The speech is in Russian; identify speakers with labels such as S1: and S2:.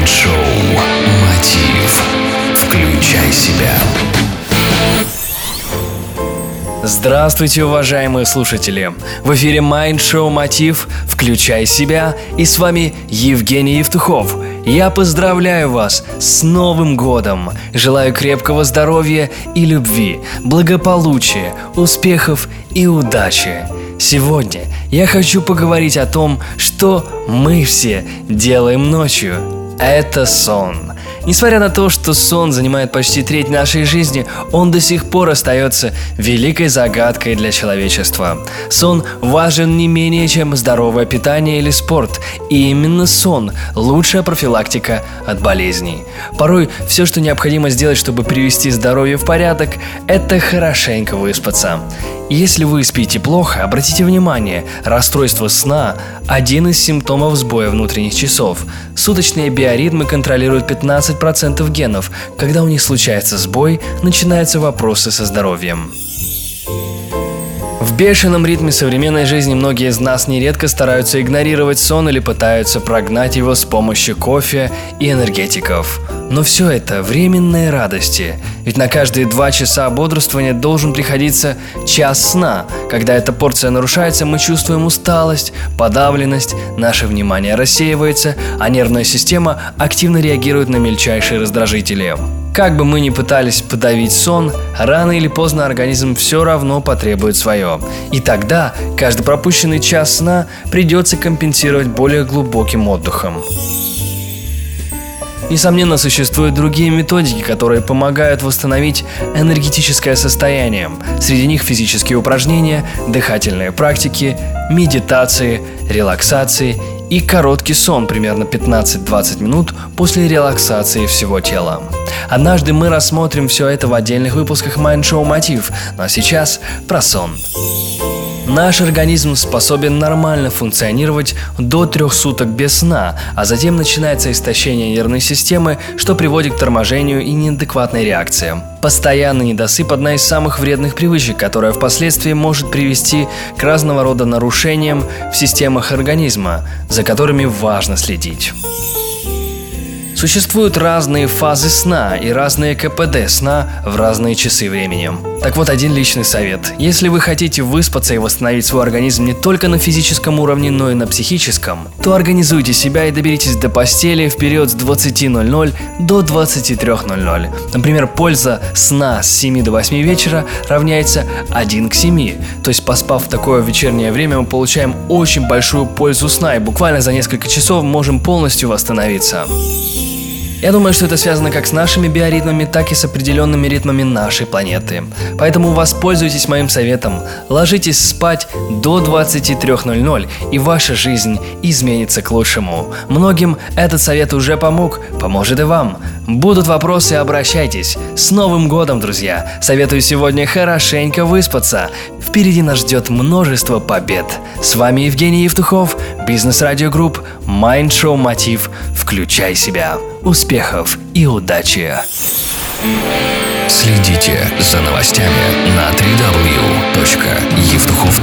S1: Майнд-шоу «Мотив». Включай себя.
S2: Здравствуйте, уважаемые слушатели! В эфире Mind Show Мотив «Включай себя» и с вами Евгений Евтухов. Я поздравляю вас с Новым Годом! Желаю крепкого здоровья и любви, благополучия, успехов и удачи! Сегодня я хочу поговорить о том, что мы все делаем ночью. Это сон. Несмотря на то, что сон занимает почти треть нашей жизни, он до сих пор остается великой загадкой для человечества. Сон важен не менее, чем здоровое питание или спорт, и именно сон – лучшая профилактика от болезней. Порой все, что необходимо сделать, чтобы привести здоровье в порядок, это хорошенько выспаться. Если вы спите плохо, обратите внимание, расстройство сна – один из симптомов сбоя внутренних часов. Суточные биоритмы контролируют 15% генов. Когда у них случается сбой, начинаются вопросы со здоровьем. В бешеном ритме современной жизни многие из нас нередко стараются игнорировать сон или пытаются прогнать его с помощью кофе и энергетиков. Но все это временные радости, ведь на каждые два часа бодрствования должен приходиться час сна. Когда эта порция нарушается, мы чувствуем усталость, подавленность, наше внимание рассеивается, а нервная система активно реагирует на мельчайшие раздражители. Как бы мы ни пытались подавить сон, рано или поздно организм все равно потребует свое. И тогда каждый пропущенный час сна придется компенсировать более глубоким отдыхом. Несомненно, существуют другие методики, которые помогают восстановить энергетическое состояние. Среди них физические упражнения, дыхательные практики, медитации, релаксации и короткий сон примерно 15-20 минут после релаксации всего тела. Однажды мы рассмотрим все это в отдельных выпусках Mind Show Мотив, но сейчас про сон. Наш организм способен нормально функционировать до трех суток без сна, а затем начинается истощение нервной системы, что приводит к торможению и неадекватной реакции. Постоянный недосып – одна из самых вредных привычек, которая впоследствии может привести к разного рода нарушениям в системах организма, за которыми важно следить. Существуют разные фазы сна и разные КПД сна в разные часы времени. Так вот, один личный совет. Если вы хотите выспаться и восстановить свой организм не только на физическом уровне, но и на психическом, то организуйте себя и доберитесь до постели в период с 20.00 до 23.00. Например, польза сна с 7 до 8 вечера равняется 1 к 7. То есть, поспав в такое вечернее время, мы получаем очень большую пользу сна и буквально за несколько часов можем полностью восстановиться. Я думаю, что это связано как с нашими биоритмами, так и с определенными ритмами нашей планеты. Поэтому воспользуйтесь моим советом. Ложитесь спать до 23.00, и ваша жизнь изменится к лучшему. Многим этот совет уже помог, поможет и вам. Будут вопросы, обращайтесь. С Новым годом, друзья! Советую сегодня хорошенько выспаться. Впереди нас ждет множество побед. С вами Евгений Евтухов, Бизнес-радио Group, Mind Show Мотив. Включай себя. Успехов и удачи!
S1: Следите за новостями на www.evtukhov.com